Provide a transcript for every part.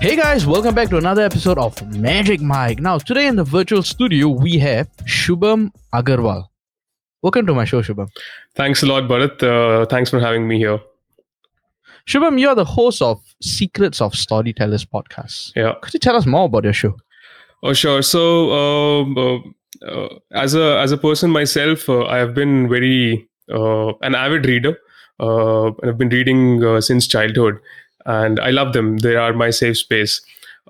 Hey guys, welcome back to another episode of Magic Mic. Now, today in the virtual studio, we have Shubham Agarwal. Welcome to my show, Shubham. Thanks a lot, Bharath. Uh, thanks for having me here. Shubham, you're the host of Secrets of Storytellers podcast. Yeah. Could you tell us more about your show? Oh, sure. So, um, uh, uh, as a as a person myself, uh, I have been very uh, an avid reader. Uh, and I've been reading uh, since childhood, and I love them. They are my safe space.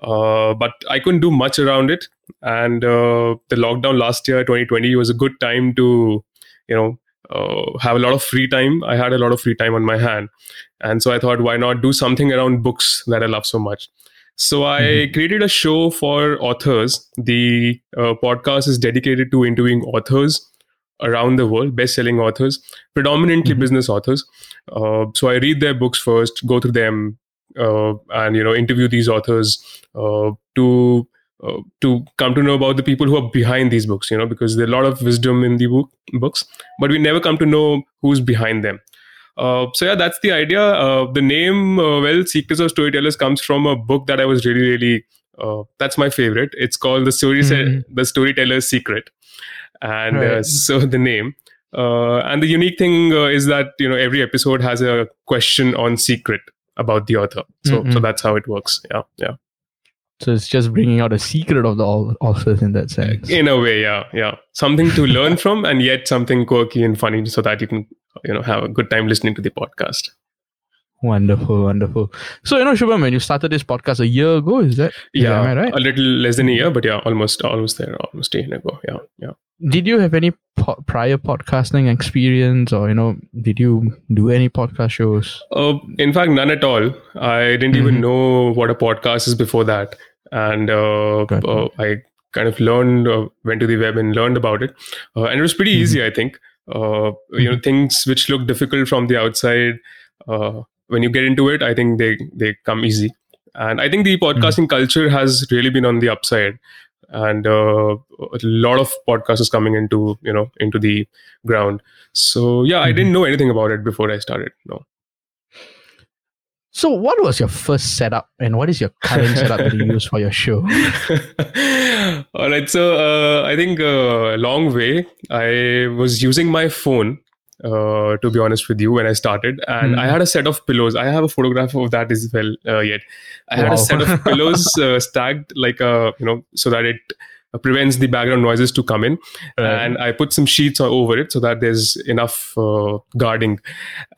Uh, but I couldn't do much around it, and uh, the lockdown last year, 2020, was a good time to, you know, uh, have a lot of free time. I had a lot of free time on my hand, and so I thought, why not do something around books that I love so much? So I Mhm. created a show for authors. The uh, podcast is dedicated to interviewing authors around the world, best-selling authors, predominantly Mhm. business authors. Uh, so I read their books first, go through them, and you know interview these authors uh, to uh, to come to know about the people who are behind these books. You know, because there's a lot of wisdom in the book books, but we never come to know who's behind them. Uh, so yeah, that's the idea. Uh, the name, uh, well, Secrets of Storytellers comes from a book that I was really, really. Uh, that's my favorite. It's called the story, Mhm. the Storyteller's Secret, and uh, Right. so the name. Uh, and the unique thing uh, is that you know every episode has a question on secret about the author. So so Mhm. that's how it works. Yeah, yeah. So it's just bringing out a secret of the au- authors in that sense. In a way, yeah, yeah. Something to learn from, and yet something quirky and funny, so that you can you know have a good time listening to the podcast. Wonderful, wonderful. So, you know, Shubham, when you started this podcast a year ago, is that? is Yeah, that- right? a little less than a year, but yeah, almost almost there, almost a year ago. Yeah, yeah. Did you have any po- prior podcasting experience or, you know, did you do any podcast shows? Uh, in fact, none at all. I didn't Mhm. even know what a podcast is before that, and uh, uh, I kind of learned, uh, went to the web and learned about it, uh, and it was pretty Mhm. easy. I think, uh, you know, things which look difficult from the outside, uh, when you get into it, I think they they come easy. And I think the podcasting culture has really been on the upside, and uh, a lot of podcasters coming into you know into the ground. So yeah, I Mhm. didn't know anything about it before I started. No. So, what was your first setup and what is your current setup that you use for your show? All right. So uh, I think a long way. I was using my phone. Uh, to be honest with you, when I started, and Hmm. I had a set of pillows. I have a photograph of that as well. Uh, yet, I had a set of pillows uh, stacked like a you know so that it prevents the background noises to come in and I put some sheets over it so that there's enough uh, guarding.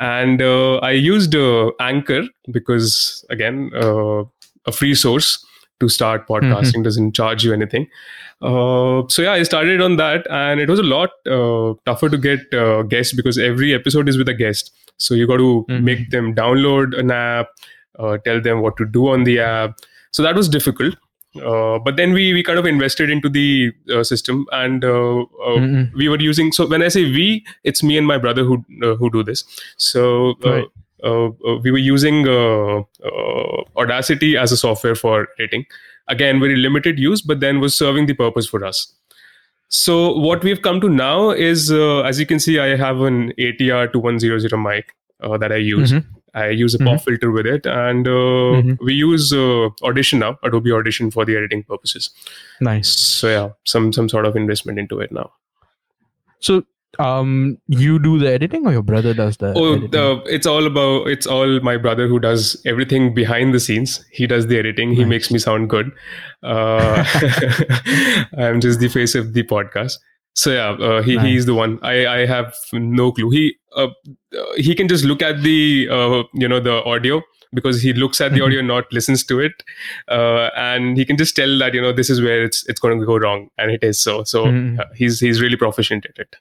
And uh, I used uh, Anchor because, again, uh, a free source to start podcasting doesn't charge you anything. Uh, so yeah, I started on that, and it was a lot uh, tougher to get uh, guests because every episode is with a guest. So you got to Mhm. make them download an app, uh, tell them what to do on the app. So that was difficult. Uh, but then we we kind of invested into the uh, system, and uh, uh, Mhm. we were using. So when I say we, it's me and my brother who uh, who do this. So. Right. Uh, uh, we were using uh, uh, Audacity as a software for editing. Again, very limited use, but then was serving the purpose for us. So what we've come to now is, uh, as you can see, I have an ATR 2100 mic uh, that I use. Mhm. I use a pop filter with it, and uh, Mhm. we use uh, Audition now, Adobe Audition for the editing purposes. Nice. So yeah, some some sort of investment into it now. So, um, you do the editing or your brother does the Oh, the, it's all about it's all my brother who does everything behind the scenes. He does the editing. He Nice. makes me sound good. Uh, I'm just the face of the podcast. So yeah, uh, he Nice. he's the one. I I have no clue. He uh, uh, he can just look at the uh, you know the audio because he looks at the Mhm. audio, not listens to it, uh, and he can just tell that you know this is where it's it's going to go wrong, and it is so. So uh, he's he's really proficient at it.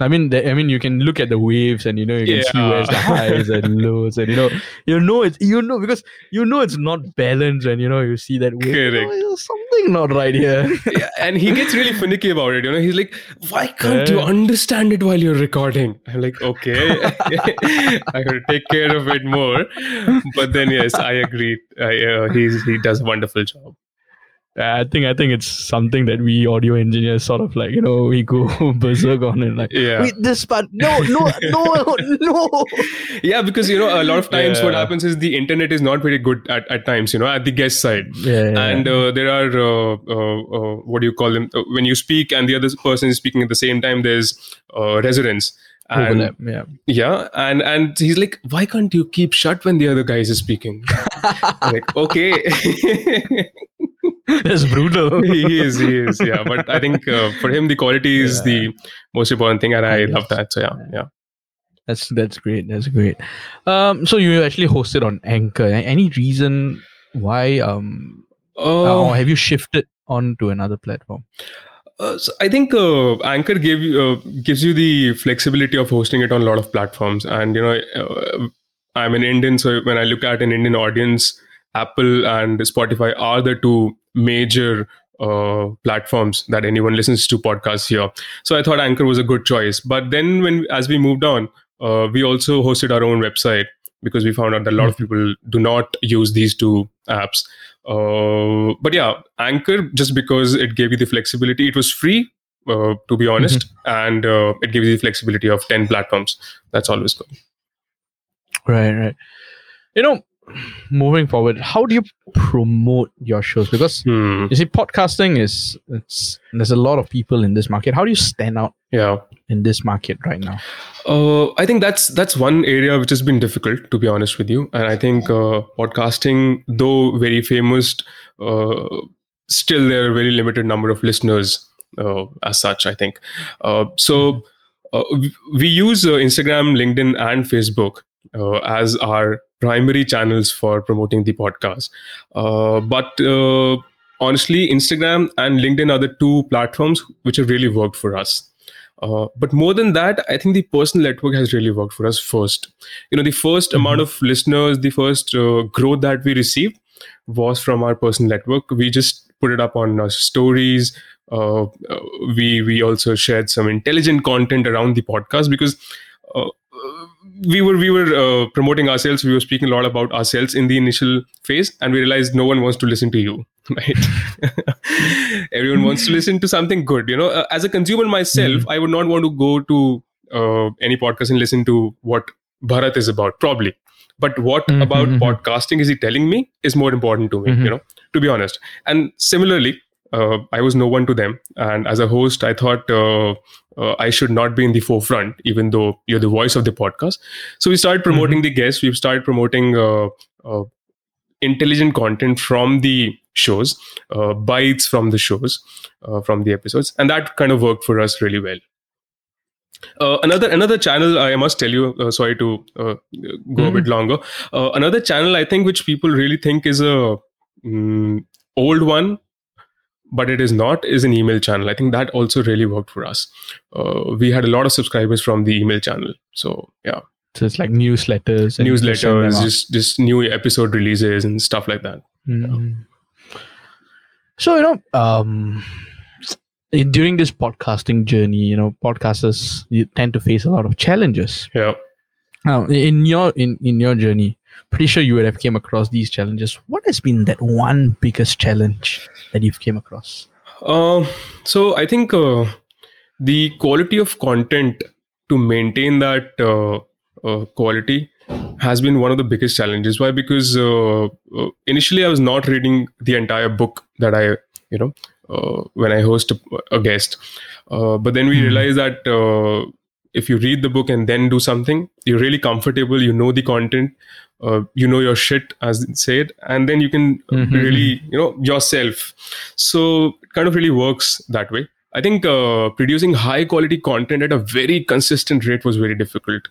I mean, the, I mean, you can look at the waves and you know you can see Yeah. where's the highs and lows, and you know, you know it's you know because you know it's not balanced, and you know you see that wave. you know, something not right here. yeah, and he gets really finicky about it. You know, he's like, "Why can't you understand it while you're recording?" I'm like, "Okay, I got to take care of it more." But then, yes, I agree. I, uh, he's he does a wonderful job. I think I think it's something that we audio engineers sort of like you know we go berserk on it like Yeah. wait this part no no no no. Yeah, because you know a lot of times what happens is the internet is not very good at, at times. You know, at the guest side. yeah, yeah, and uh, there are uh, uh, uh, what do you call them? Uh, when you speak and the other person is speaking at the same time there's uh, resonance and overlap yeah. Yeah and and he's like why can't you keep shut when the other guy is speaking? Like okay that's brutal he is he is yeah but i think uh, for him the quality is Yeah. the most important thing and i Yes. love that so yeah yeah That's that's great. That's great. Um, so you actually hosted on Anchor. Any reason why? Um, uh, have you shifted on to another platform? Uh, so I think uh, Anchor gave uh, gives you the flexibility of hosting it on a lot of platforms, and you know, uh, I'm an Indian, so when I look at an Indian audience, Apple and Spotify are the two major uh, platforms that anyone listens to podcasts here. So I thought Anchor was a good choice. But then, when as we moved on, uh, we also hosted our own website because we found out that a lot of people do not use these two apps. Uh, but yeah, Anchor just because it gave you the flexibility, it was free. Uh, to be honest, and uh, it gives you the flexibility of 10 platforms. That's always good. Right, right. You know, moving forward, how do you promote your shows? Because Hmm. you see, podcasting is it's there's a lot of people in this market. How do you stand out Yeah. in this market right now? Uh, I think that's that's one area which has been difficult, to be honest with you. And I think uh, podcasting, though very famous, uh, still there are very limited number of listeners uh, as such. I think uh, so. Uh, we- we use uh, Instagram, LinkedIn, and Facebook uh, as our primary channels for promoting the podcast. Uh, but uh, honestly, Instagram and LinkedIn are the two platforms which have really worked for us. Uh, but more than that, I think the personal network has really worked for us first. You know, the 1st amount of listeners, the first uh, growth that we received was from our personal network. We just put it up on our stories. Uh, uh, we we also shared some intelligent content around the podcast because uh, we were we were uh, promoting ourselves. We were speaking a lot about ourselves in the initial phase, and we realized no one wants to listen to you. Right? Everyone wants to listen to something good. You know, uh, as a consumer myself, I would not want to go to uh, any podcast and listen to what Bharath is about. Probably, but what Mhm, about mhm. podcasting is he telling me is more important to me. Mhm. You know, to be honest. And similarly, uh, I was no one to them, and as a host, I thought. Uh, uh, I should not be in the forefront, even though you're the voice of the podcast. So we started promoting the guests. We've started promoting uh, uh, intelligent content from the shows, uh, bites from the shows, uh, from the episodes, and that kind of worked for us really well. Uh, another another channel I must tell you. Uh, sorry to uh, go a bit longer. Uh, another channel I think which people really think is a mm, old one, but it is not. Is an email channel. I think that also really worked for us. Uh, we had a lot of subscribers from the email channel. So yeah, So it's like newsletters, and you send them newsletters, just just new episode releases and stuff like that. Mm. So you know, um, during this podcasting journey, you know, podcasters you tend to face a lot of challenges. Yeah. Now, in your in in your journey, pretty sure you would have came across these challenges. What has been that one biggest challenge that you've came across? Uh, so I think uh, the quality of content to maintain that uh, uh, quality has been one of the biggest challenges. Why? Because uh, uh, initially I was not reading the entire book that I, you know, uh, when I host a, a guest. Uh, but then we Mhm. realized that uh, if you read the book and then do something, you're really comfortable. You know the content. Uh, you know your shit, as it said, and then you can Mhm. really, you know, yourself. So it kind of really works that way. I think uh, producing high quality content at a very consistent rate was very difficult.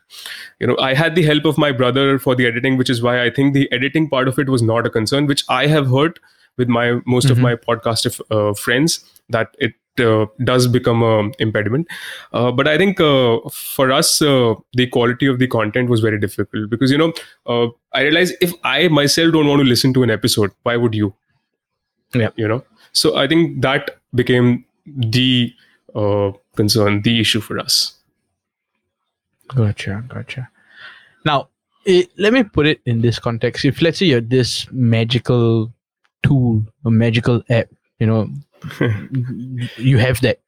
You know, I had the help of my brother for the editing, which is why I think the editing part of it was not a concern, which I have heard with my most of Mhm. my podcast uh, friends that it does become an impediment. Uh, but I think uh, for us, uh, the quality of the content was very difficult because you know uh, I realize if I myself don't want to listen to an episode, why would you? Yeah. you know. So I think that became the uh, concern, the issue for us. Gotcha, gotcha. Now, it, let me put it in this context. If let's say you're this magical tool, a magical app you know you have that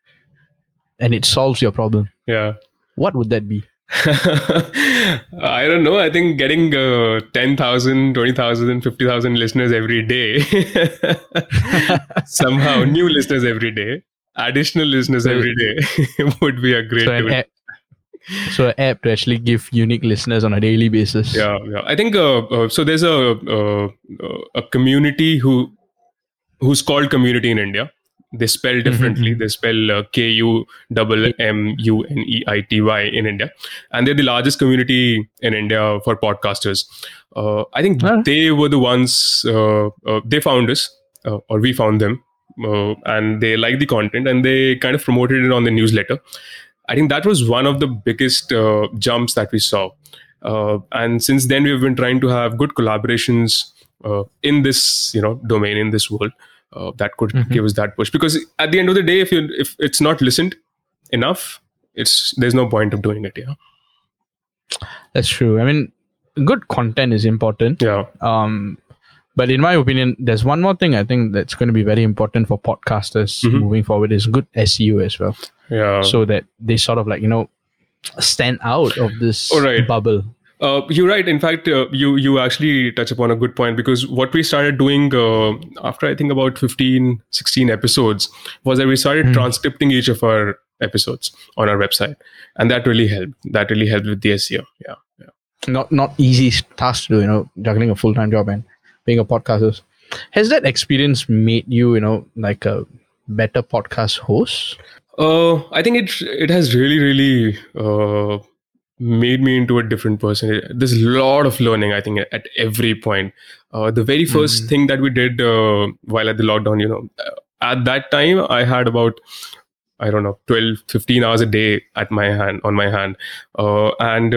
and it solves your problem yeah what would that be I don't know. I think getting uh, 10,000, 20,000, 50,000 listeners every day, somehow new listeners every day, additional listeners every day would be a great so an app so an app to actually give unique listeners on a daily basis Yeah, yeah. I think uh, uh, so. There's a uh, uh, a community who who's called community in India. They spell differently. mhm. They spell uh, K U double M U N E I T Y in India, and they're the largest community in India for podcasters. Uh, I think Ah. they were the ones. Uh, uh, they found us, uh, or we found them, uh, and they liked the content, and they kind of promoted it on the newsletter. I think that was one of the biggest uh, jumps that we saw. Uh, and since then, we've been trying to have good collaborations uh, in this, you know, domain in this world uh, that could Mhm. give us that push. Because at the end of the day, if you if it's not listened enough, it's there's no point of doing it. Yeah, that's true i mean good content is important yeah, um but in my opinion there's one more thing i think that's going to be very important for podcasters Mhm. moving forward is good seo as well yeah. so that they sort of like you know stand out of this right. bubble Uh, you're right. In fact, uh, you you actually touch upon a good point because what we started doing uh, after I think about 15, 16 episodes was that we started Hmm. transcripting each of our episodes on our website, and that really helped. That really helped with the SEO. Yeah, yeah. not not easy task to do you know juggling a full-time job and being a podcaster has that experience made you you know like a better podcast host Uh, I think it it has really really uh, made me into a different person. There's a lot of learning. I think at every point. Uh, the very 1st Mhm. thing that we did uh, while at the lockdown, you know, uh, at that time I had about I don't know 12, 15 hours a day at my hand on my hand, uh, and.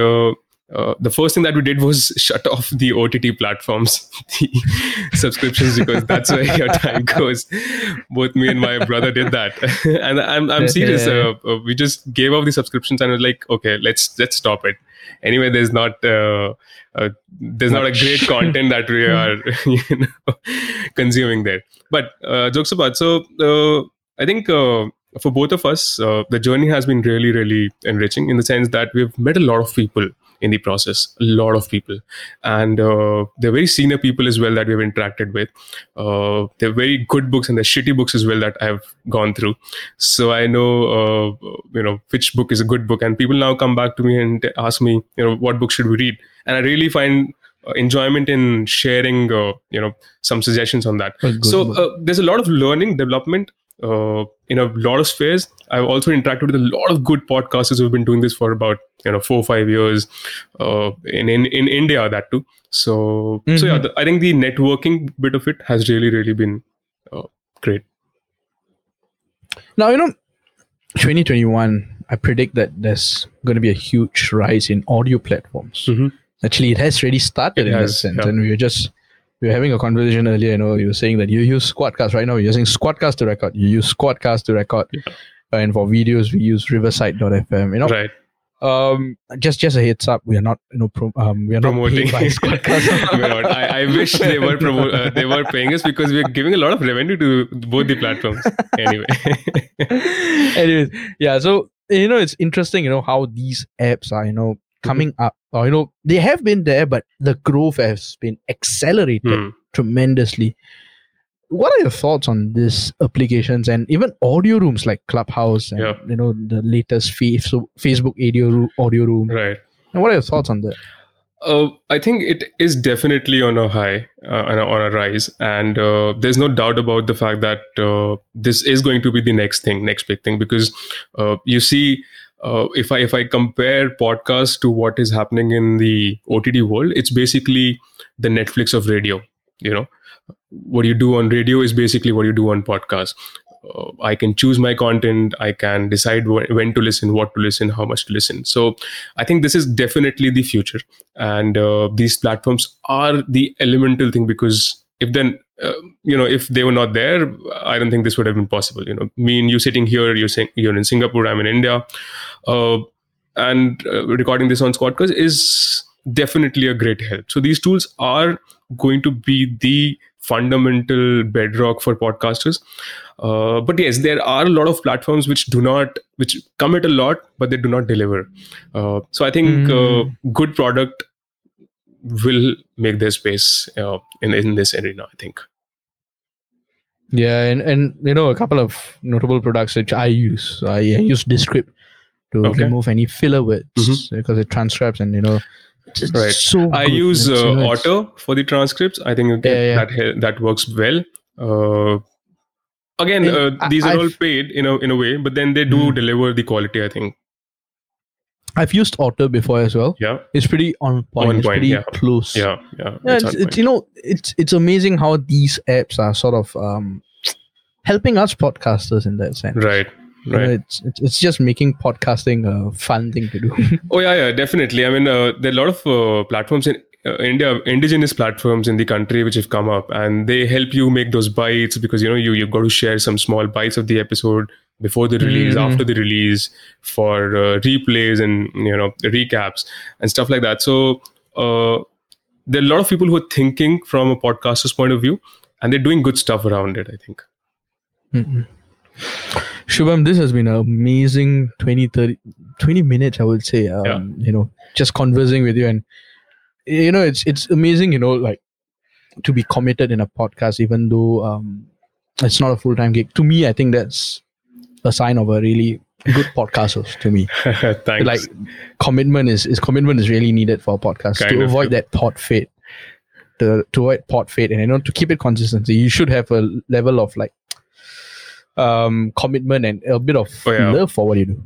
Uh, the first thing that we did was shut off the OTT platforms, the subscriptions, because that's where your time goes. Both me and my brother did that, and I'm I'm serious. Uh, uh, we just gave up the subscriptions and was like, okay, let's let's stop it. Anyway, there's not uh, uh, there's not a great content that we are you know consuming there. But uh, jokes apart, so uh, I think. Uh, for both of us, uh, the journey has been really, really enriching in the sense that we've met a lot of people in the process, a lot of people, and uh, they're very senior people as well that we've interacted with. Uh, they're very good books and they're shitty books as well that I've gone through. So I know, uh, you know, which book is a good book, and people now come back to me and ask me, you know, what book should we read, and I really find uh, enjoyment in sharing, uh, you know, some suggestions on that. So uh, there's a lot of learning development uh, in a lot of spheres i've also interacted with a lot of good podcasters who've been doing this for about you know four or five years uh, in, in in india that too so so yeah Mhm. the, i think the networking bit of it has really really been uh, great now you know 2021 i predict that there's going to be a huge rise in audio platforms Mhm. actually it has already started It in that sense yeah. and we were just we were having a conversation earlier you know you were saying that you use squadcast right now you're using squadcast to record you use squadcast to record Yeah. and for videos we use riverside.fm you know right um just just a heads up we are not you know pro, um we are not promoting paid by squadcast We're not. I, I wish they were promo- uh, they were paying us because we're giving a lot of revenue to both the platforms anyway Anyways, yeah. So you know, it's interesting. You know how these apps are. You know, coming up. Or you know, they have been there, but the growth has been accelerated Hmm. tremendously. What are your thoughts on these applications and even audio rooms like Clubhouse and Yeah. you know the latest Facebook Facebook audio room, audio room? right And what are your thoughts on that? Uh, I think it is definitely on a high, uh, on, a, on a rise, and uh, there's no doubt about the fact that uh, this is going to be the next thing, next big thing. Because uh, you see, uh, if I if I compare podcasts to what is happening in the OTT world, it's basically the Netflix of radio. You know, what you do on radio is basically what you do on podcast. Uh, I can choose my content. I can decide wh- when to listen, what to listen, how much to listen. So I think this is definitely the future and uh, these platforms are the elemental thing because if then uh, you know if they were not there i don't think this would have been possible you know me and you sitting here you're saying you're in singapore i'm in india uh, and uh, recording this on squadcast is definitely a great help. So these tools are going to be the fundamental bedrock for podcasters. Uh, but yes, there are a lot of platforms which do not, which commit a lot, but they do not deliver. Uh, so I think uh, good product will make their space uh, in in this arena. I think. Yeah, and, and you know a couple of notable products which I use. I, I use Descript to Okay. remove any filler words Mhm. because it transcribes and you know Right. so I good. use uh, you know, Otter for the transcripts. I think Yeah, yeah. that that works well. Uh, again, uh, I- these are all I've- paid in a in a way, but then they do Mhm. deliver the quality. I think. I've used Otter before as well. Yeah, It's pretty on point. On it's point, pretty yeah. close. yeah, yeah. Yeah, It's it's, on it's point. you know it's it's amazing how these apps are sort of um, helping us podcasters in that sense. right, You know, right. it's, it's it's just making podcasting a fun thing to do. Oh yeah, yeah, definitely. I mean, uh, there are a lot of uh, platforms in uh, India, indigenous platforms in the country which have come up, and they help you make those bites because you know you you've got to share some small bites of the episode before the release, Mhm. after the release, for uh, replays and you know recaps and stuff like that. So uh, there are a lot of people who are thinking from a podcaster's point of view, and they're doing good stuff around it. I think. Mm-mm. Shubham, this has been an amazing 20, 30, 20 minutes, I would say. Um, Yeah. You know, just conversing with you. And, you know, it's it's amazing, you know, like to be committed in a podcast, even though um, it's not a full time gig. To me, I think that's a sign of a really good podcaster to me. Thanks. Like commitment is, is commitment is really needed for a podcast Kind to avoid that podfade. To, to avoid podfade and you know to keep it consistency you should have a level of like um commitment and a bit of Oh, yeah. love for what you do.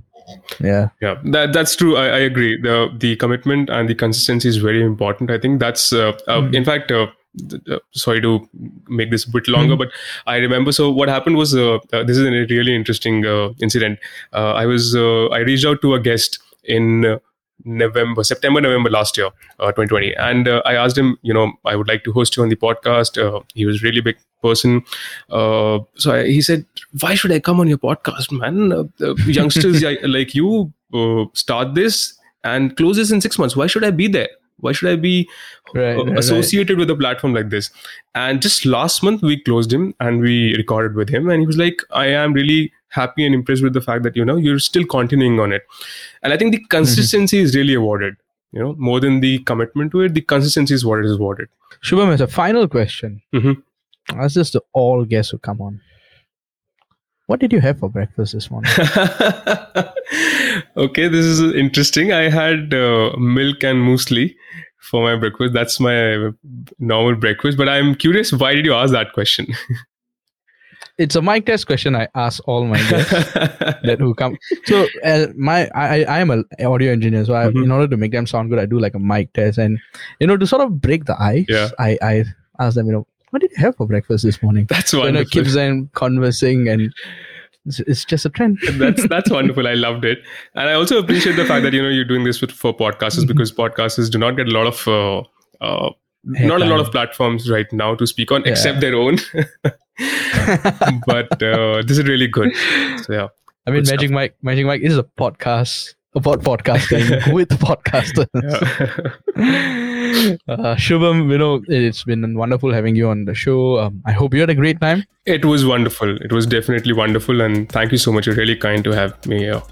Yeah. Yeah. That that's true. I, I agree. The the commitment and the consistency is very important. I think that's uh, uh, Mhm. in fact uh, uh, sorry to make this a bit longer Mhm. but i remember so what happened was uh, uh, this is a really interesting uh, incident. Uh, i was uh, i reached out to a guest in uh, november september november last year uh, 2020 and uh, i asked him you know i would like to host you on the podcast. Uh, he was a really big person. Uh, so I, he said why should i come on your podcast man? Uh, youngsters like- you uh, start this and close this in six months. Why should i be there? Why should i be right, uh, right, right. associated with a platform like this? And just last month we closed him and we recorded with him. And he was like i am really happy and impressed with the fact that you know you're still continuing on it. And i think the consistency is really awarded you know more than the commitment to it the consistency is what is awarded. Shubham as a final question Mhm. that's just to all guests who come on what did you have for breakfast this morning? Okay this is interesting. I had uh, milk and muesli for my breakfast. That's my normal breakfast but i'm curious why did you ask that question it's a mic test question i ask all my guests that who come so uh, my I, I am an audio engineer so I, Mhm. in order to make them sound good i do like a mic test and you know to sort of break the ice Yeah. i i ask them you know what did you have for breakfast this morning that's you know wonderful keeps them conversing and it's, it's just a trend that's that's wonderful. I loved it, and I also appreciate the fact that you know you're doing this with, for podcasters Mhm. because podcasters do not get a lot of uh, uh, not a lot of platforms right now to speak on Yeah. except their own. but uh, this is really good. So yeah, I mean, Magic Mic, Magic Mic is a podcast about podcasting with podcasters. uh, Shubham, you know, it's been wonderful having you on the show. Um, I hope you had a great time. it was wonderful. It was definitely wonderful, and thank you so much. You're really kind to have me here.